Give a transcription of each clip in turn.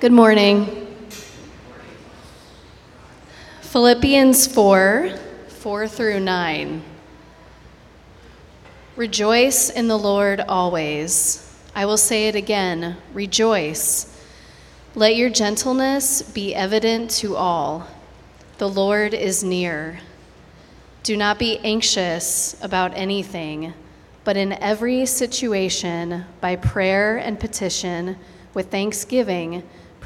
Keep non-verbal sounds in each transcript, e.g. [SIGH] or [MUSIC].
Good morning. Philippians 4 4 through 9. Rejoice in the Lord always. I will say it again rejoice. Let your gentleness be evident to all. The Lord is near. Do not be anxious about anything, but in every situation, by prayer and petition, with thanksgiving,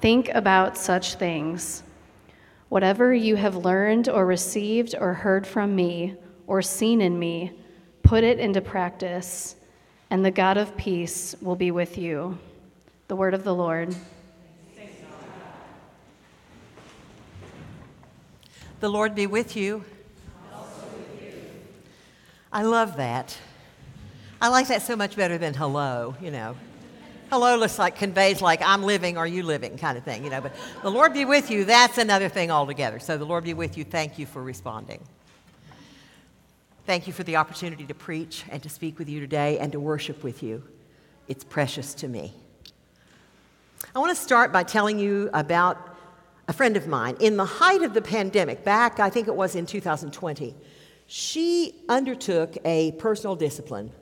think about such things. Whatever you have learned or received or heard from me or seen in me, put it into practice, and the God of peace will be with you. The word of the Lord. The Lord be with you. I love that. I like that so much better than hello, you know. Hello looks like conveys like I'm living, are you living kind of thing, you know. But the Lord be with you, that's another thing altogether. So the Lord be with you. Thank you for responding. Thank you for the opportunity to preach and to speak with you today and to worship with you. It's precious to me. I want to start by telling you about a friend of mine. In the height of the pandemic, back I think it was in 2020, she undertook a personal discipline.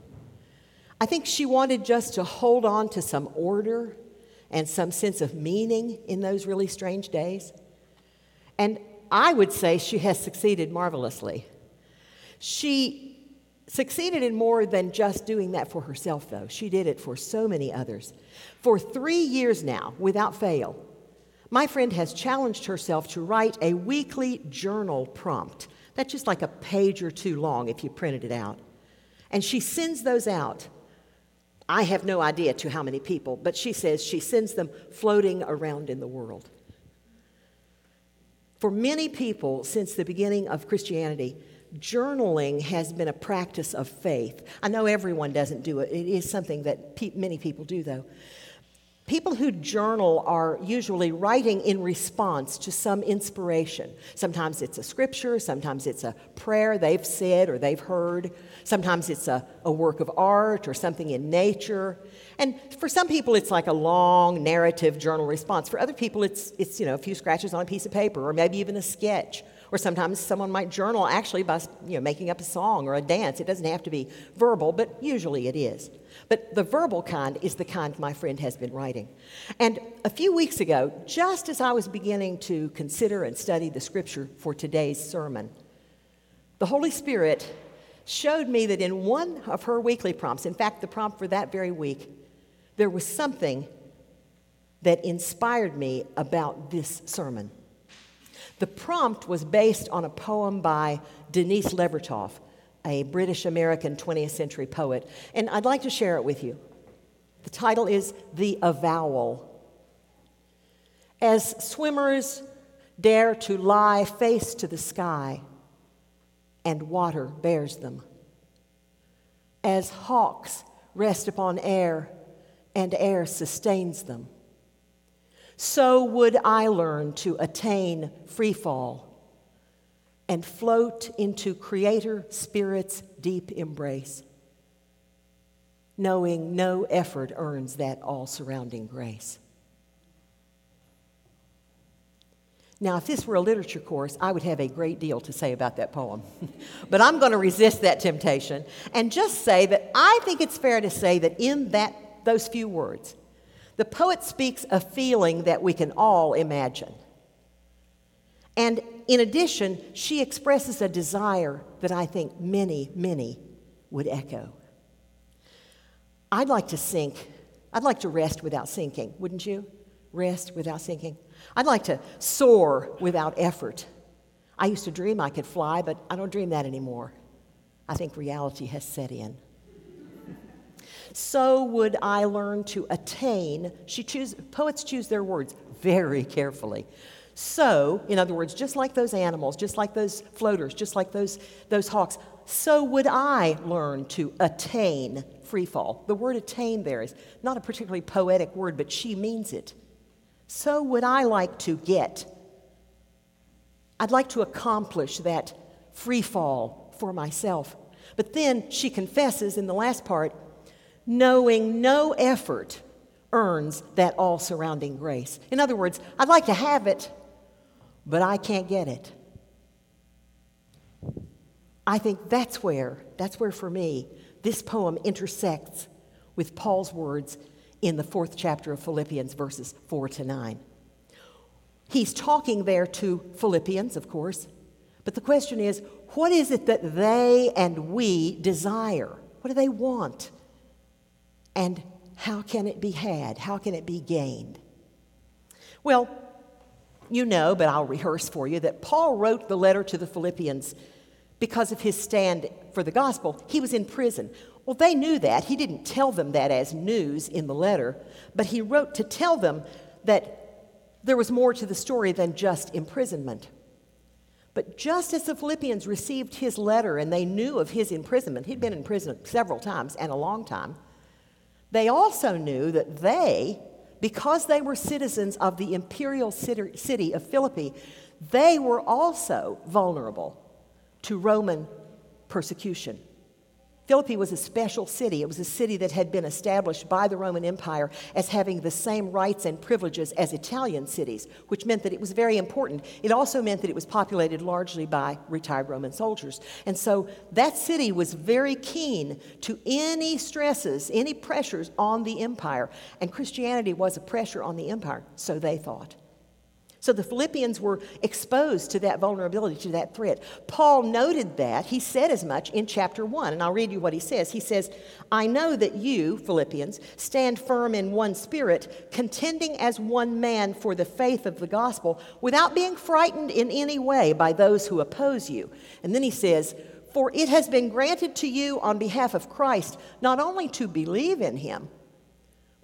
I think she wanted just to hold on to some order and some sense of meaning in those really strange days. And I would say she has succeeded marvelously. She succeeded in more than just doing that for herself, though. She did it for so many others. For three years now, without fail, my friend has challenged herself to write a weekly journal prompt that's just like a page or two long if you printed it out. And she sends those out. I have no idea to how many people, but she says she sends them floating around in the world. For many people since the beginning of Christianity, journaling has been a practice of faith. I know everyone doesn't do it, it is something that pe- many people do, though. People who journal are usually writing in response to some inspiration. Sometimes it's a scripture, sometimes it's a prayer they've said or they've heard, sometimes it's a, a work of art or something in nature. And for some people, it's like a long narrative journal response. For other people, it's, it's you know, a few scratches on a piece of paper or maybe even a sketch. Or sometimes someone might journal actually by you know, making up a song or a dance. It doesn't have to be verbal, but usually it is. But the verbal kind is the kind my friend has been writing. And a few weeks ago, just as I was beginning to consider and study the scripture for today's sermon, the Holy Spirit showed me that in one of her weekly prompts, in fact, the prompt for that very week, there was something that inspired me about this sermon. The prompt was based on a poem by Denise Levertov, a British American 20th century poet, and I'd like to share it with you. The title is The Avowal. As swimmers dare to lie face to the sky, and water bears them. As hawks rest upon air, and air sustains them so would I learn to attain free fall and float into Creator Spirit's deep embrace, knowing no effort earns that all surrounding grace. Now, if this were a literature course, I would have a great deal to say about that poem. [LAUGHS] but I'm going to resist that temptation and just say that I think it's fair to say that in that, those few words, the poet speaks a feeling that we can all imagine. And in addition, she expresses a desire that I think many, many would echo. I'd like to sink. I'd like to rest without sinking, wouldn't you? Rest without sinking. I'd like to soar without effort. I used to dream I could fly, but I don't dream that anymore. I think reality has set in so would I learn to attain. She choose, poets choose their words very carefully. So, in other words, just like those animals, just like those floaters, just like those, those hawks, so would I learn to attain free fall. The word attain there is not a particularly poetic word, but she means it. So would I like to get. I'd like to accomplish that free fall for myself. But then she confesses in the last part knowing no effort earns that all surrounding grace. In other words, I'd like to have it, but I can't get it. I think that's where, that's where for me, this poem intersects with Paul's words in the fourth chapter of Philippians, verses 4 to 9. He's talking there to Philippians, of course, but the question is what is it that they and we desire? What do they want? And how can it be had? How can it be gained? Well, you know, but I'll rehearse for you, that Paul wrote the letter to the Philippians because of his stand for the gospel. He was in prison. Well, they knew that. He didn't tell them that as news in the letter, but he wrote to tell them that there was more to the story than just imprisonment. But just as the Philippians received his letter and they knew of his imprisonment, he'd been in prison several times and a long time, they also knew that they because they were citizens of the imperial city of Philippi, they were also vulnerable to Roman persecution. Philippi was a special city. It was a city that had been established by the Roman Empire as having the same rights and privileges as Italian cities, which meant that it was very important. It also meant that it was populated largely by retired Roman soldiers. And so that city was very keen to any stresses, any pressures on the empire. And Christianity was a pressure on the empire, so they thought. So the Philippians were exposed to that vulnerability, to that threat. Paul noted that. He said as much in chapter 1, and I'll read you what he says. He says, I know that you, Philippians, stand firm in one spirit, contending as one man for the faith of the gospel, without being frightened in any way by those who oppose you. And then he says, For it has been granted to you on behalf of Christ not only to believe in him,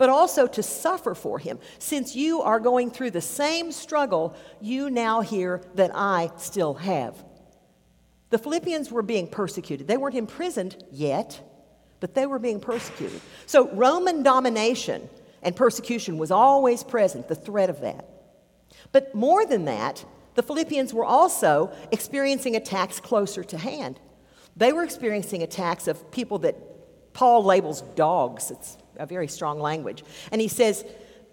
but also to suffer for him. Since you are going through the same struggle you now hear that I still have. The Philippians were being persecuted. They weren't imprisoned yet, but they were being persecuted. So Roman domination and persecution was always present, the threat of that. But more than that, the Philippians were also experiencing attacks closer to hand. They were experiencing attacks of people that Paul labels dogs. It's a very strong language. And he says,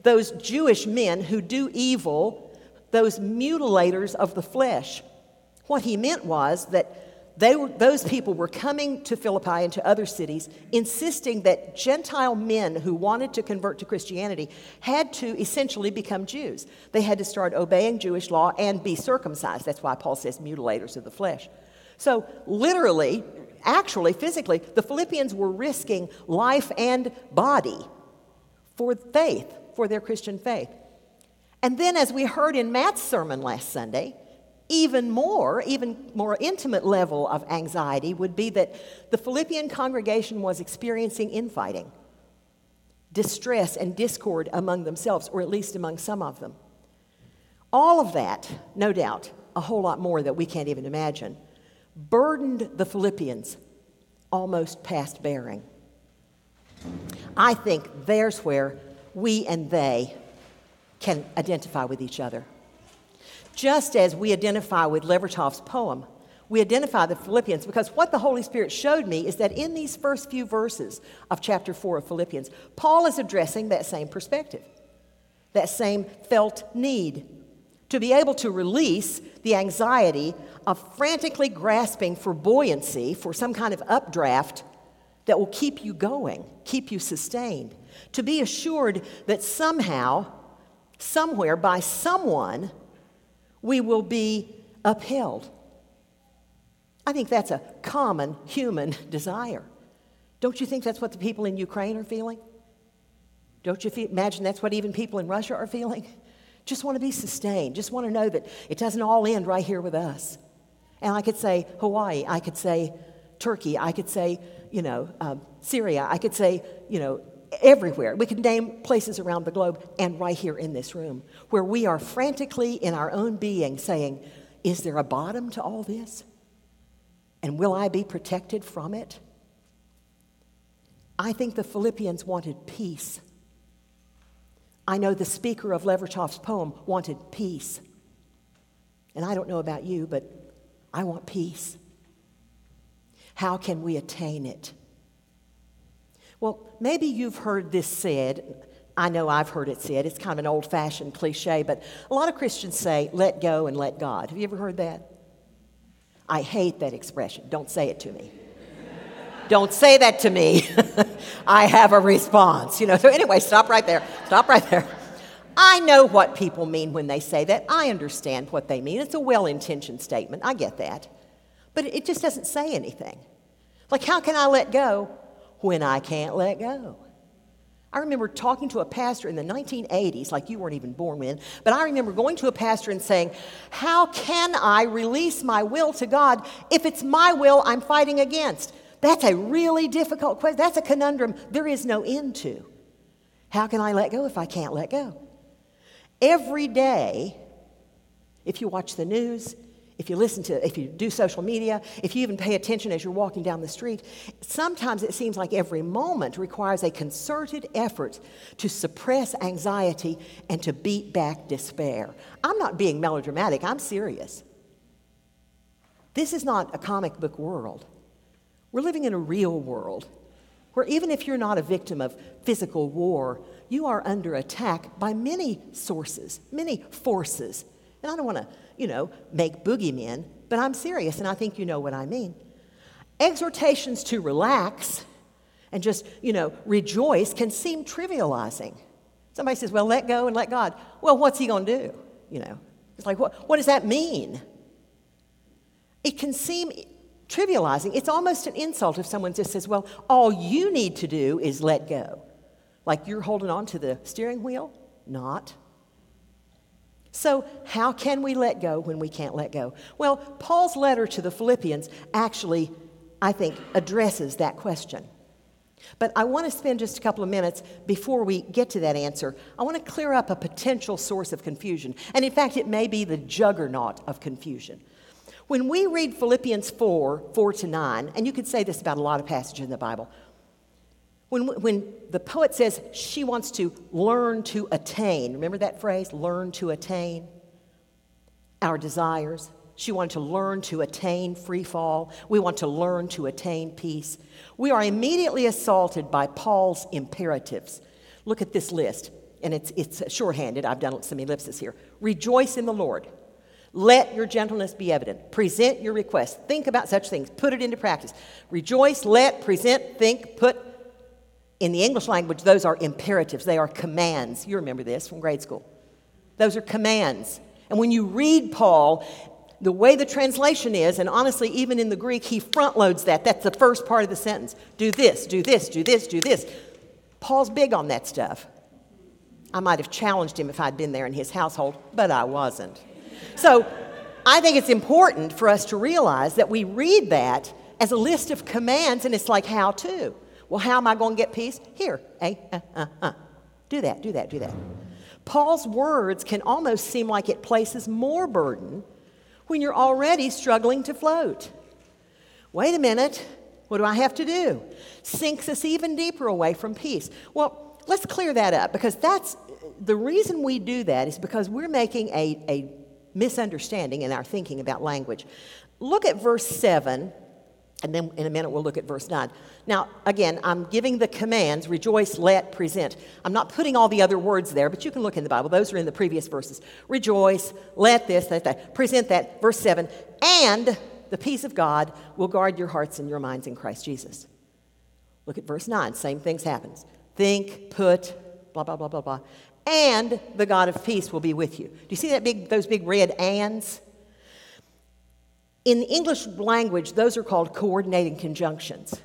those Jewish men who do evil, those mutilators of the flesh. What he meant was that they were, those people were coming to Philippi and to other cities, insisting that Gentile men who wanted to convert to Christianity had to essentially become Jews. They had to start obeying Jewish law and be circumcised. That's why Paul says mutilators of the flesh. So, literally, actually, physically, the Philippians were risking life and body for faith, for their Christian faith. And then, as we heard in Matt's sermon last Sunday, even more, even more intimate level of anxiety would be that the Philippian congregation was experiencing infighting, distress, and discord among themselves, or at least among some of them. All of that, no doubt, a whole lot more that we can't even imagine, burdened the Philippians almost past bearing. I think there's where we and they can identify with each other. Just as we identify with Levertov's poem, we identify the Philippians because what the Holy Spirit showed me is that in these first few verses of chapter 4 of Philippians, Paul is addressing that same perspective, that same felt need to be able to release the anxiety of frantically grasping for buoyancy, for some kind of updraft that will keep you going, keep you sustained. To be assured that somehow, somewhere, by someone, we will be upheld. I think that's a common human [LAUGHS] desire. Don't you think that's what the people in Ukraine are feeling? Don't you imagine that's what even people in Russia are feeling? Just want to be sustained. Just want to know that it doesn't all end right here with us. And I could say Hawaii. I could say Turkey. I could say, you know, um, Syria. I could say, you know, everywhere. We can name places around the globe and right here in this room where we are frantically in our own being saying, Is there a bottom to all this? And will I be protected from it? I think the Philippians wanted peace. I know the speaker of Levertov's poem wanted peace. And I don't know about you, but I want peace. How can we attain it? Well, maybe you've heard this said. I know I've heard it said. It's kind of an old fashioned cliche, but a lot of Christians say, let go and let God. Have you ever heard that? I hate that expression. Don't say it to me. Don't say that to me. [LAUGHS] I have a response. You know, so anyway, stop right there. Stop right there. I know what people mean when they say that. I understand what they mean. It's a well intentioned statement. I get that. But it just doesn't say anything. Like, how can I let go when I can't let go? I remember talking to a pastor in the 1980s, like you weren't even born then, but I remember going to a pastor and saying, How can I release my will to God if it's my will I'm fighting against? That's a really difficult question. That's a conundrum there is no end to. How can I let go if I can't let go? Every day, if you watch the news, if you listen to, if you do social media, if you even pay attention as you're walking down the street, sometimes it seems like every moment requires a concerted effort to suppress anxiety and to beat back despair. I'm not being melodramatic, I'm serious. This is not a comic book world. We're living in a real world where even if you're not a victim of physical war, you are under attack by many sources, many forces. And I don't want to you know, make boogeymen, but I'm serious, and I think you know what I mean. Exhortations to relax and just, you know, rejoice can seem trivializing. Somebody says, well, let go and let God. Well, what's he going to do? You know, it's like, what, what does that mean? It can seem trivializing. It's almost an insult if someone just says, well, all you need to do is let go. Like you're holding on to the steering wheel? Not. So, how can we let go when we can't let go? Well, Paul's letter to the Philippians actually, I think, addresses that question. But I want to spend just a couple of minutes before we get to that answer. I want to clear up a potential source of confusion. And in fact, it may be the juggernaut of confusion. When we read Philippians 4 4 to 9, and you could say this about a lot of passages in the Bible, when, when the poet says she wants to learn to attain, remember that phrase, learn to attain our desires? She wanted to learn to attain free fall. We want to learn to attain peace. We are immediately assaulted by Paul's imperatives. Look at this list, and it's, it's shorthanded. I've done some ellipses here. Rejoice in the Lord. Let your gentleness be evident. Present your request. Think about such things. Put it into practice. Rejoice, let, present, think, put in the English language, those are imperatives, they are commands. You remember this from grade school. Those are commands. And when you read Paul, the way the translation is, and honestly, even in the Greek, he front loads that. That's the first part of the sentence. Do this, do this, do this, do this. Paul's big on that stuff. I might have challenged him if I'd been there in his household, but I wasn't. So I think it's important for us to realize that we read that as a list of commands, and it's like how to. Well, how am I going to get peace? Here, eh, uh, uh, uh. Do that, do that, do that. Paul's words can almost seem like it places more burden when you're already struggling to float. Wait a minute, what do I have to do? Sinks us even deeper away from peace. Well, let's clear that up because that's the reason we do that is because we're making a, a misunderstanding in our thinking about language. Look at verse 7 and then in a minute, we'll look at verse 9. Now, again, I'm giving the commands rejoice, let, present. I'm not putting all the other words there, but you can look in the Bible. Those are in the previous verses. Rejoice, let this, that, that. Present that. Verse 7. And the peace of God will guard your hearts and your minds in Christ Jesus. Look at verse 9. Same things happens. Think, put, blah, blah, blah, blah, blah. And the God of peace will be with you. Do you see that big, those big red ands? In the English language, those are called coordinating conjunctions.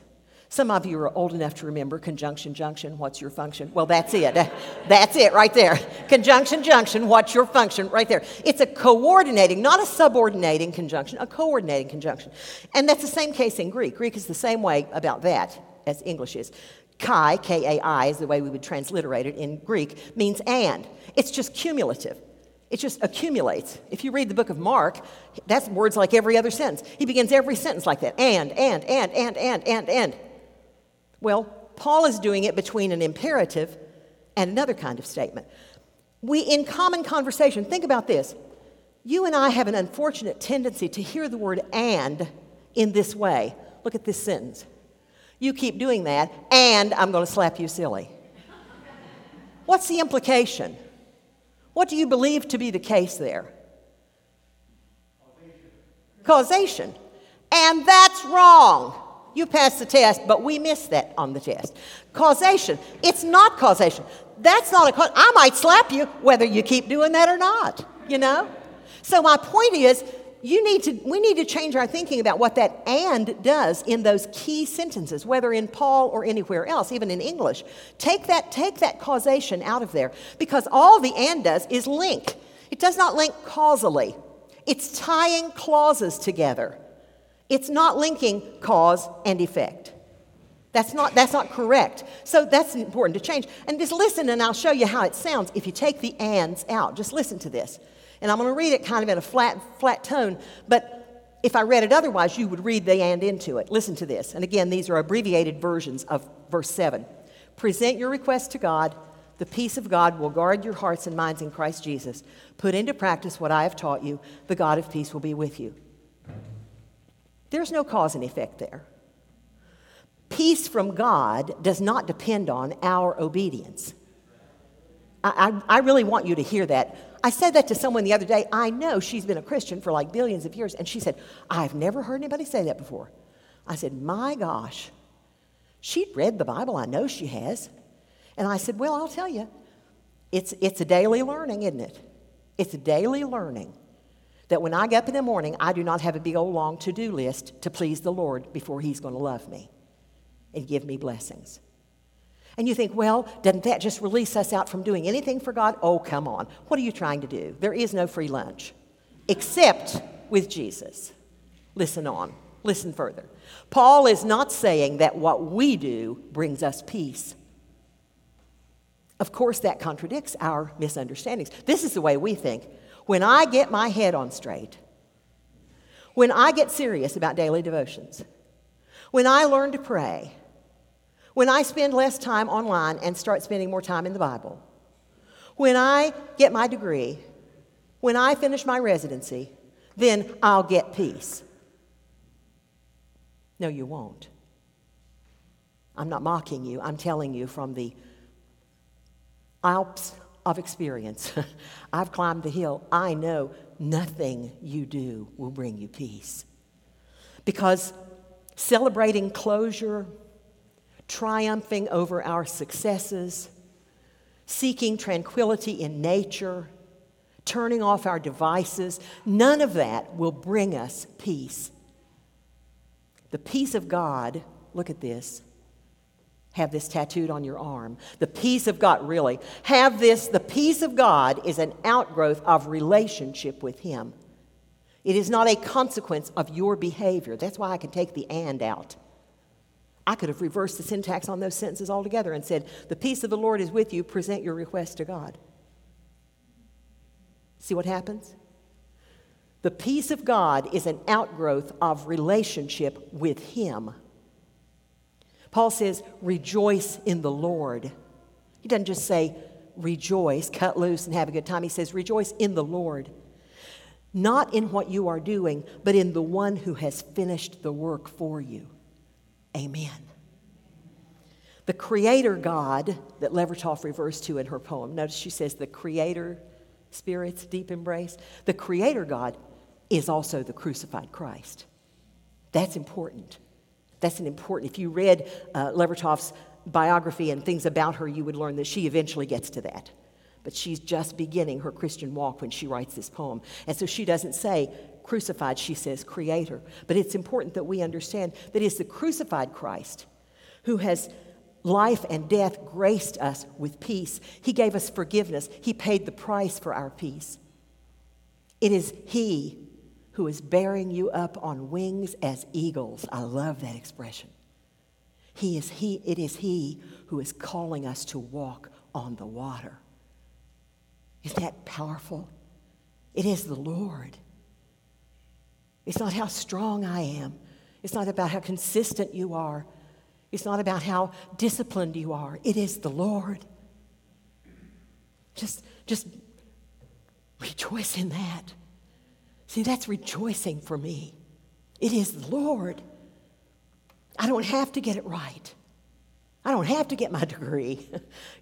Some of you are old enough to remember conjunction, junction, what's your function? Well, that's it. [LAUGHS] That's it right there. Conjunction, junction, what's your function? Right there. It's a coordinating, not a subordinating conjunction, a coordinating conjunction. And that's the same case in Greek. Greek is the same way about that as English is. Kai, K A I, is the way we would transliterate it in Greek, means and. It's just cumulative. It just accumulates. If you read the book of Mark, that's words like every other sentence. He begins every sentence like that and, and, and, and, and, and, and. Well, Paul is doing it between an imperative and another kind of statement. We, in common conversation, think about this. You and I have an unfortunate tendency to hear the word and in this way. Look at this sentence. You keep doing that, and I'm going to slap you silly. What's the implication? What do you believe to be the case there? Causation. And that's wrong. You passed the test, but we missed that on the test. Causation. It's not causation. That's not a cause. I might slap you whether you keep doing that or not, you know? So my point is, you need to, we need to change our thinking about what that and does in those key sentences, whether in Paul or anywhere else, even in English. Take that, take that causation out of there because all the and does is link. It does not link causally, it's tying clauses together. It's not linking cause and effect. That's not, that's not correct. So that's important to change. And just listen, and I'll show you how it sounds if you take the ands out. Just listen to this. And I'm going to read it kind of in a flat, flat tone, but if I read it otherwise, you would read the and into it. Listen to this. And again, these are abbreviated versions of verse 7. Present your request to God. The peace of God will guard your hearts and minds in Christ Jesus. Put into practice what I have taught you. The God of peace will be with you. There's no cause and effect there. Peace from God does not depend on our obedience. I, I, I, really want you to hear that. I said that to someone the other day. I know she's been a Christian for like billions of years, and she said, I've never heard anybody say that before. I said, My gosh. She'd read the Bible. I know she has. And I said, Well, I'll tell you, it's, it's a daily learning, isn't it? It's a daily learning that when I get up in the morning, I do not have a big old long to do list to please the Lord before He's going to love me and give me blessings. And you think, well, doesn't that just release us out from doing anything for God? Oh, come on. What are you trying to do? There is no free lunch, except with Jesus. Listen on. Listen further. Paul is not saying that what we do brings us peace. Of course, that contradicts our misunderstandings. This is the way we think. When I get my head on straight, when I get serious about daily devotions, when I learn to pray, when I spend less time online and start spending more time in the Bible, when I get my degree, when I finish my residency, then I'll get peace. No, you won't. I'm not mocking you. I'm telling you from the Alps of experience. [LAUGHS] I've climbed the hill. I know nothing you do will bring you peace. Because celebrating closure, triumphing over our successes, seeking tranquility in nature, turning off our devices, none of that will bring us peace. The peace of God, look at this, have this tattooed on your arm. The peace of God, really. Have this. The peace of God is an outgrowth of relationship with Him. It is not a consequence of your behavior. That's why I can take the and out. I could have reversed the syntax on those sentences altogether and said, The peace of the Lord is with you, present your request to God. See what happens? The peace of God is an outgrowth of relationship with Him. Paul says, rejoice in the Lord. He doesn't just say, rejoice, cut loose, and have a good time. He says, rejoice in the Lord. Not in what you are doing, but in the one who has finished the work for you. Amen. The Creator God that Levertov refers to in her poem, notice she says the Creator Spirit's deep embrace. The Creator God is also the crucified Christ. That's important. That's an important, if you read uh, Levertov's biography and things about her, you would learn that she eventually gets to that. But she's just beginning her Christian walk when she writes this poem. And so she doesn't say crucified, she says creator. But it's important that we understand that it's the crucified Christ who has life and death graced us with peace. He gave us forgiveness, He paid the price for our peace. It is He who is bearing you up on wings as eagles. I love that expression. He is he, it is He who is calling us to walk on the water. Isn't that powerful? It is the Lord. It's not how strong I am. It's not about how consistent you are. It's not about how disciplined you are. It is the Lord. Just, just rejoice in that. See, that's rejoicing for me. It is the Lord. I don't have to get it right. I don't have to get my [LAUGHS] degree.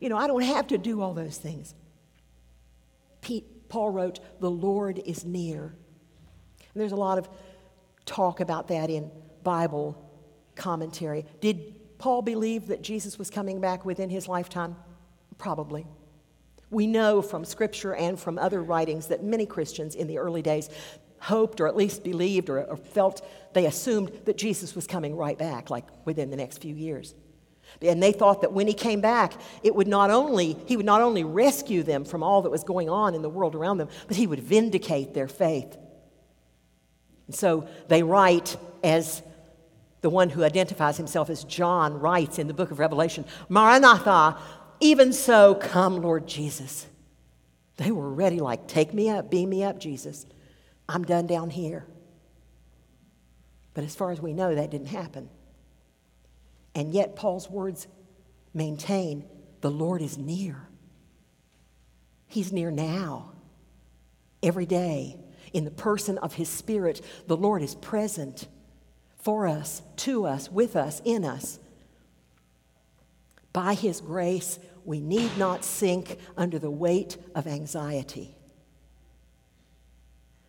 you know, I don't have to do all those things. Pete, Paul wrote, The Lord is near. And there's a lot of talk about that in Bible commentary. Did Paul believe that Jesus was coming back within his lifetime? Probably. We know from scripture and from other writings that many Christians in the early days hoped or at least believed or, or, felt they assumed that Jesus was coming right back, like within the next few years. And they thought that when he came back, it would not only, he would not only rescue them from all that was going on in the world around them, but he would vindicate their faith. And so they write as the one who identifies himself as John writes in the book of Revelation Maranatha, even so, come, Lord Jesus. They were ready, like, take me up, beam me up, Jesus. I'm done down here. But as far as we know, that didn't happen. And yet, Paul's words maintain the Lord is near. He's near now, every day. In the person of His Spirit, the Lord is present for us, to us, with us, in us. By His grace, we need not sink under the weight of anxiety.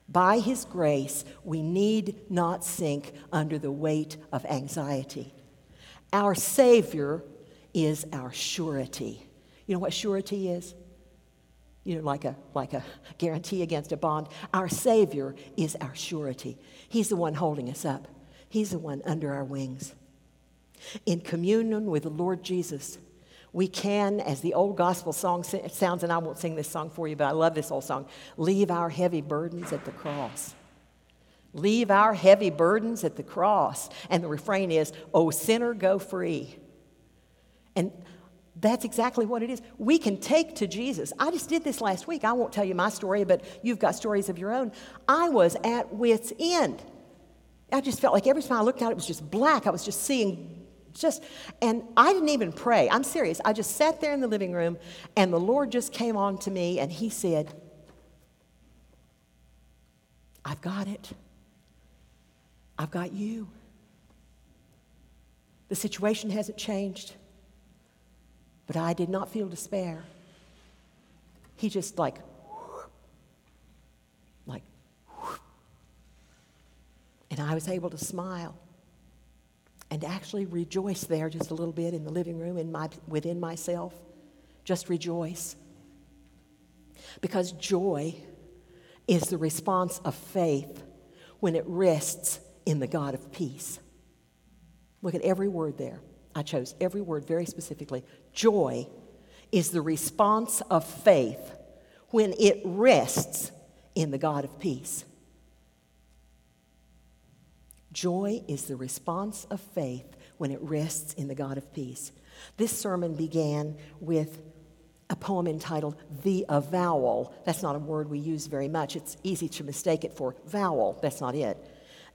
By His grace, we need not sink under the weight of anxiety. Our Savior is our surety. You know what surety is? You know, like a, like a guarantee against a bond. Our Savior is our surety. He's the one holding us up, He's the one under our wings. In communion with the Lord Jesus, we can, as the old gospel song sounds, and I won't sing this song for you, but I love this old song leave our heavy burdens at the cross. Leave our heavy burdens at the cross. And the refrain is, Oh, sinner, go free. And that's exactly what it is. We can take to Jesus. I just did this last week. I won't tell you my story, but you've got stories of your own. I was at wit's end. I just felt like every time I looked out, it was just black. I was just seeing just, and I didn't even pray. I'm serious. I just sat there in the living room, and the Lord just came on to me, and He said, I've got it. I've got you. The situation hasn't changed, but I did not feel despair. He just like, like, and I was able to smile and actually rejoice there just a little bit in the living room in my, within myself. Just rejoice. Because joy is the response of faith when it rests in the God of peace. Look at every word there. I chose every word very specifically. Joy is the response of faith when it rests in the God of peace. Joy is the response of faith when it rests in the God of peace. This sermon began with a poem entitled The Avowal. That's not a word we use very much. It's easy to mistake it for vowel. That's not it.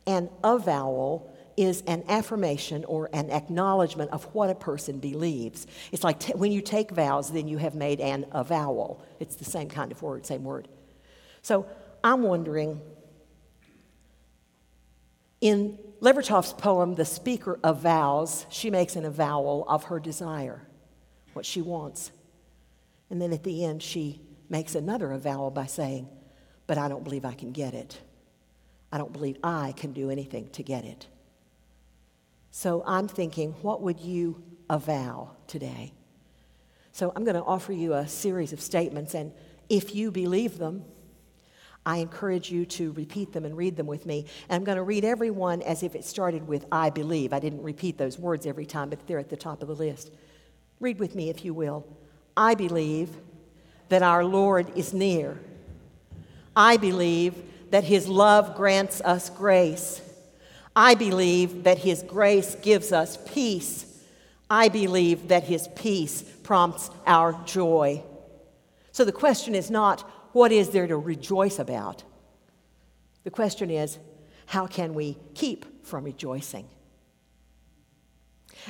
An avowal is an affirmation or an acknowledgement of what a person believes. It's like t- when you take vows, then you have made an avowal. It's the same kind of word, same word. So I'm wondering in Levertov's poem, The Speaker Avows, she makes an avowal of her desire, what she wants. And then at the end, she makes another avowal by saying, But I don't believe I can get it. I don't believe I can do anything to get it. So I'm thinking, what would you avow today? So I'm going to offer you a series of statements, and if you believe them, I encourage you to repeat them and read them with me. And I'm going to read every one as if it started with I believe. I didn't repeat those words every time, but they're at the top of the list. Read with me, if you will. I believe that our Lord is near. I believe that His love grants us grace. I believe that His grace gives us peace. I believe that his peace prompts our joy. So the question is not, what is there to rejoice about? The question is, how can we keep from rejoicing?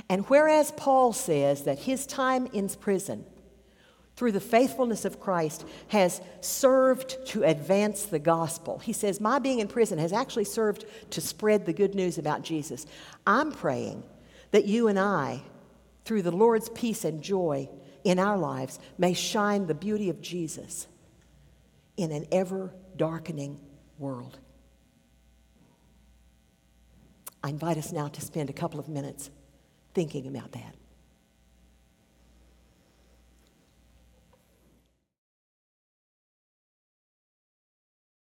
And whereas Paul says that his time in prison, through the faithfulness of Christ, has served to advance the gospel, he says, My being in prison has actually served to spread the good news about Jesus. I'm praying that you and I, through the Lord's peace and joy in our lives, may shine the beauty of Jesus in an ever darkening world. I invite us now to spend a couple of minutes thinking about that.